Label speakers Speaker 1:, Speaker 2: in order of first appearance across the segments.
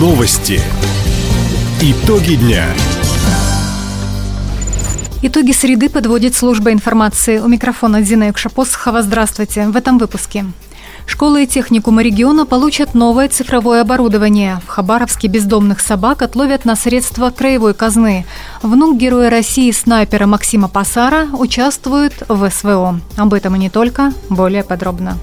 Speaker 1: Новости. Итоги дня.
Speaker 2: Итоги среды подводит служба информации. У микрофона Дина Юкшапосхова. Здравствуйте. В этом выпуске. Школы и техникумы региона получат новое цифровое оборудование. В Хабаровске бездомных собак отловят на средства краевой казны. Внук Героя России снайпера Максима Пасара участвует в СВО. Об этом и не только. Более подробно.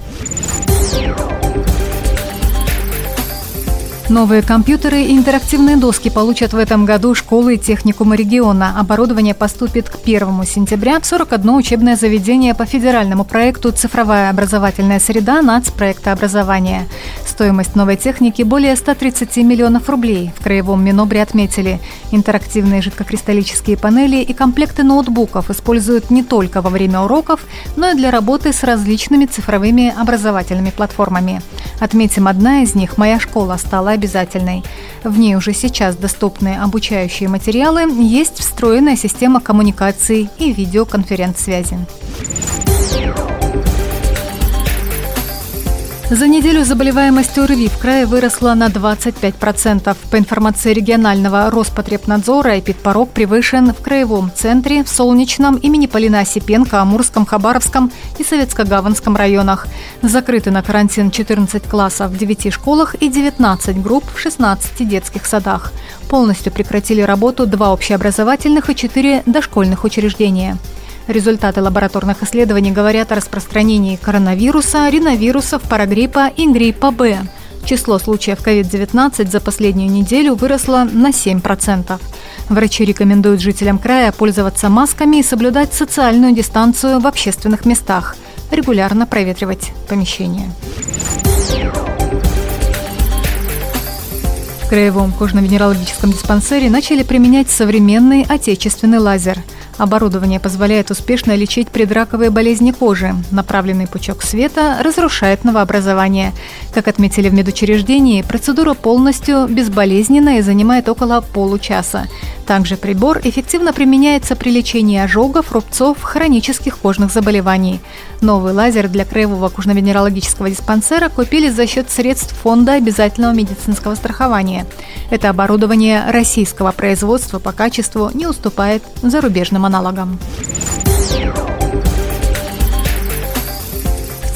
Speaker 2: Новые компьютеры и интерактивные доски получат в этом году школы и техникумы региона. Оборудование поступит к 1 сентября в 41 учебное заведение по федеральному проекту «Цифровая образовательная среда» нацпроекта образования. Стоимость новой техники более 130 миллионов рублей. В Краевом Минобре отметили, интерактивные жидкокристаллические панели и комплекты ноутбуков используют не только во время уроков, но и для работы с различными цифровыми образовательными платформами. Отметим, одна из них «Моя школа» стала обязательной. В ней уже сейчас доступны обучающие материалы, есть встроенная система коммуникации и видеоконференц-связи. За неделю заболеваемость ОРВИ в крае выросла на 25%. По информации регионального Роспотребнадзора, эпидпорог превышен в Краевом центре, в Солнечном, имени Полина Осипенко, Амурском, Хабаровском и Советско-Гаванском районах. Закрыты на карантин 14 классов в 9 школах и 19 групп в 16 детских садах. Полностью прекратили работу два общеобразовательных и четыре дошкольных учреждения. Результаты лабораторных исследований говорят о распространении коронавируса, риновирусов, парагриппа и гриппа Б. Число случаев COVID-19 за последнюю неделю выросло на 7%. Врачи рекомендуют жителям края пользоваться масками и соблюдать социальную дистанцию в общественных местах, регулярно проветривать помещения. В Краевом кожно-венерологическом диспансере начали применять современный отечественный лазер – Оборудование позволяет успешно лечить предраковые болезни кожи. Направленный пучок света разрушает новообразование. Как отметили в медучреждении, процедура полностью безболезненная и занимает около получаса. Также прибор эффективно применяется при лечении ожогов, рубцов, хронических кожных заболеваний. Новый лазер для краевого кожно-венерологического диспансера купили за счет средств Фонда обязательного медицинского страхования. Это оборудование российского производства по качеству не уступает зарубежным аналогам.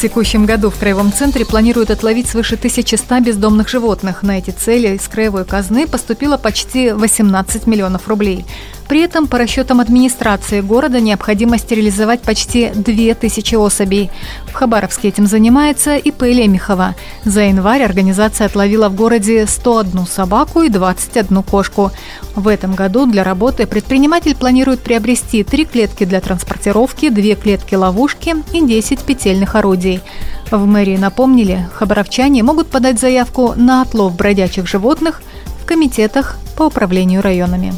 Speaker 2: Текущем году в Краевом центре планируют отловить свыше 1100 бездомных животных. На эти цели из краевой казны поступило почти 18 миллионов рублей. При этом, по расчетам администрации города, необходимо стерилизовать почти 2000 особей. В Хабаровске этим занимается и ИП Лемехова. За январь организация отловила в городе 101 собаку и 21 кошку. В этом году для работы предприниматель планирует приобрести три клетки для транспортировки, две клетки-ловушки и 10 петельных орудий. В мэрии напомнили, хабаровчане могут подать заявку на отлов бродячих животных в комитетах по управлению районами.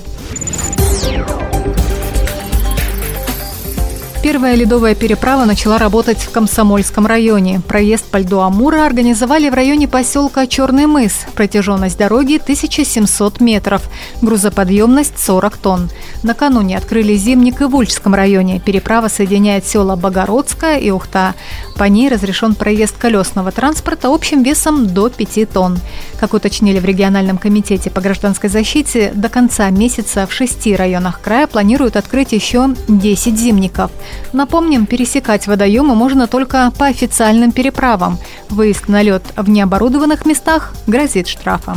Speaker 2: Первая ледовая переправа начала работать в Комсомольском районе. Проезд по льду Амура организовали в районе поселка Черный мыс. Протяженность дороги 1700 метров. Грузоподъемность 40 тонн. Накануне открыли зимник и в Ульчском районе. Переправа соединяет села Богородская и Ухта. По ней разрешен проезд колесного транспорта общим весом до 5 тонн. Как уточнили в региональном комитете по гражданской защите, до конца месяца в шести районах края планируют открыть еще 10 зимников. Напомним, пересекать водоемы можно только по официальным переправам. Выезд на лед в необорудованных местах грозит штрафом.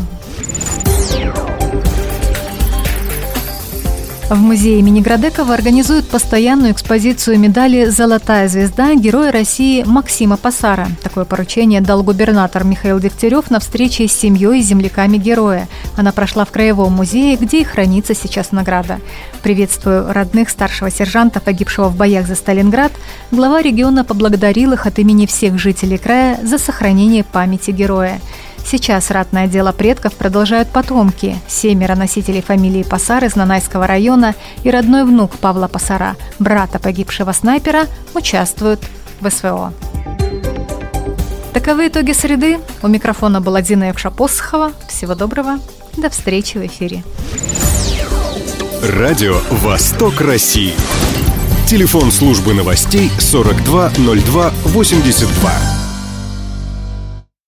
Speaker 2: В музее имени Градекова организуют постоянную экспозицию медали «Золотая звезда» Героя России Максима Пасара. Такое поручение дал губернатор Михаил Дегтярев на встрече с семьей и земляками героя. Она прошла в Краевом музее, где и хранится сейчас награда. Приветствую родных старшего сержанта, погибшего в боях за Сталинград. Глава региона поблагодарил их от имени всех жителей края за сохранение памяти героя. Сейчас ратное дело предков продолжают потомки. Семеро носителей фамилии Пасар из Нанайского района и родной внук Павла Пасара, брата погибшего снайпера, участвуют в СВО. Таковы итоги среды. У микрофона была Дина Евшапосхова. Всего доброго. До встречи в эфире.
Speaker 1: Радио «Восток России». Телефон службы новостей 420282.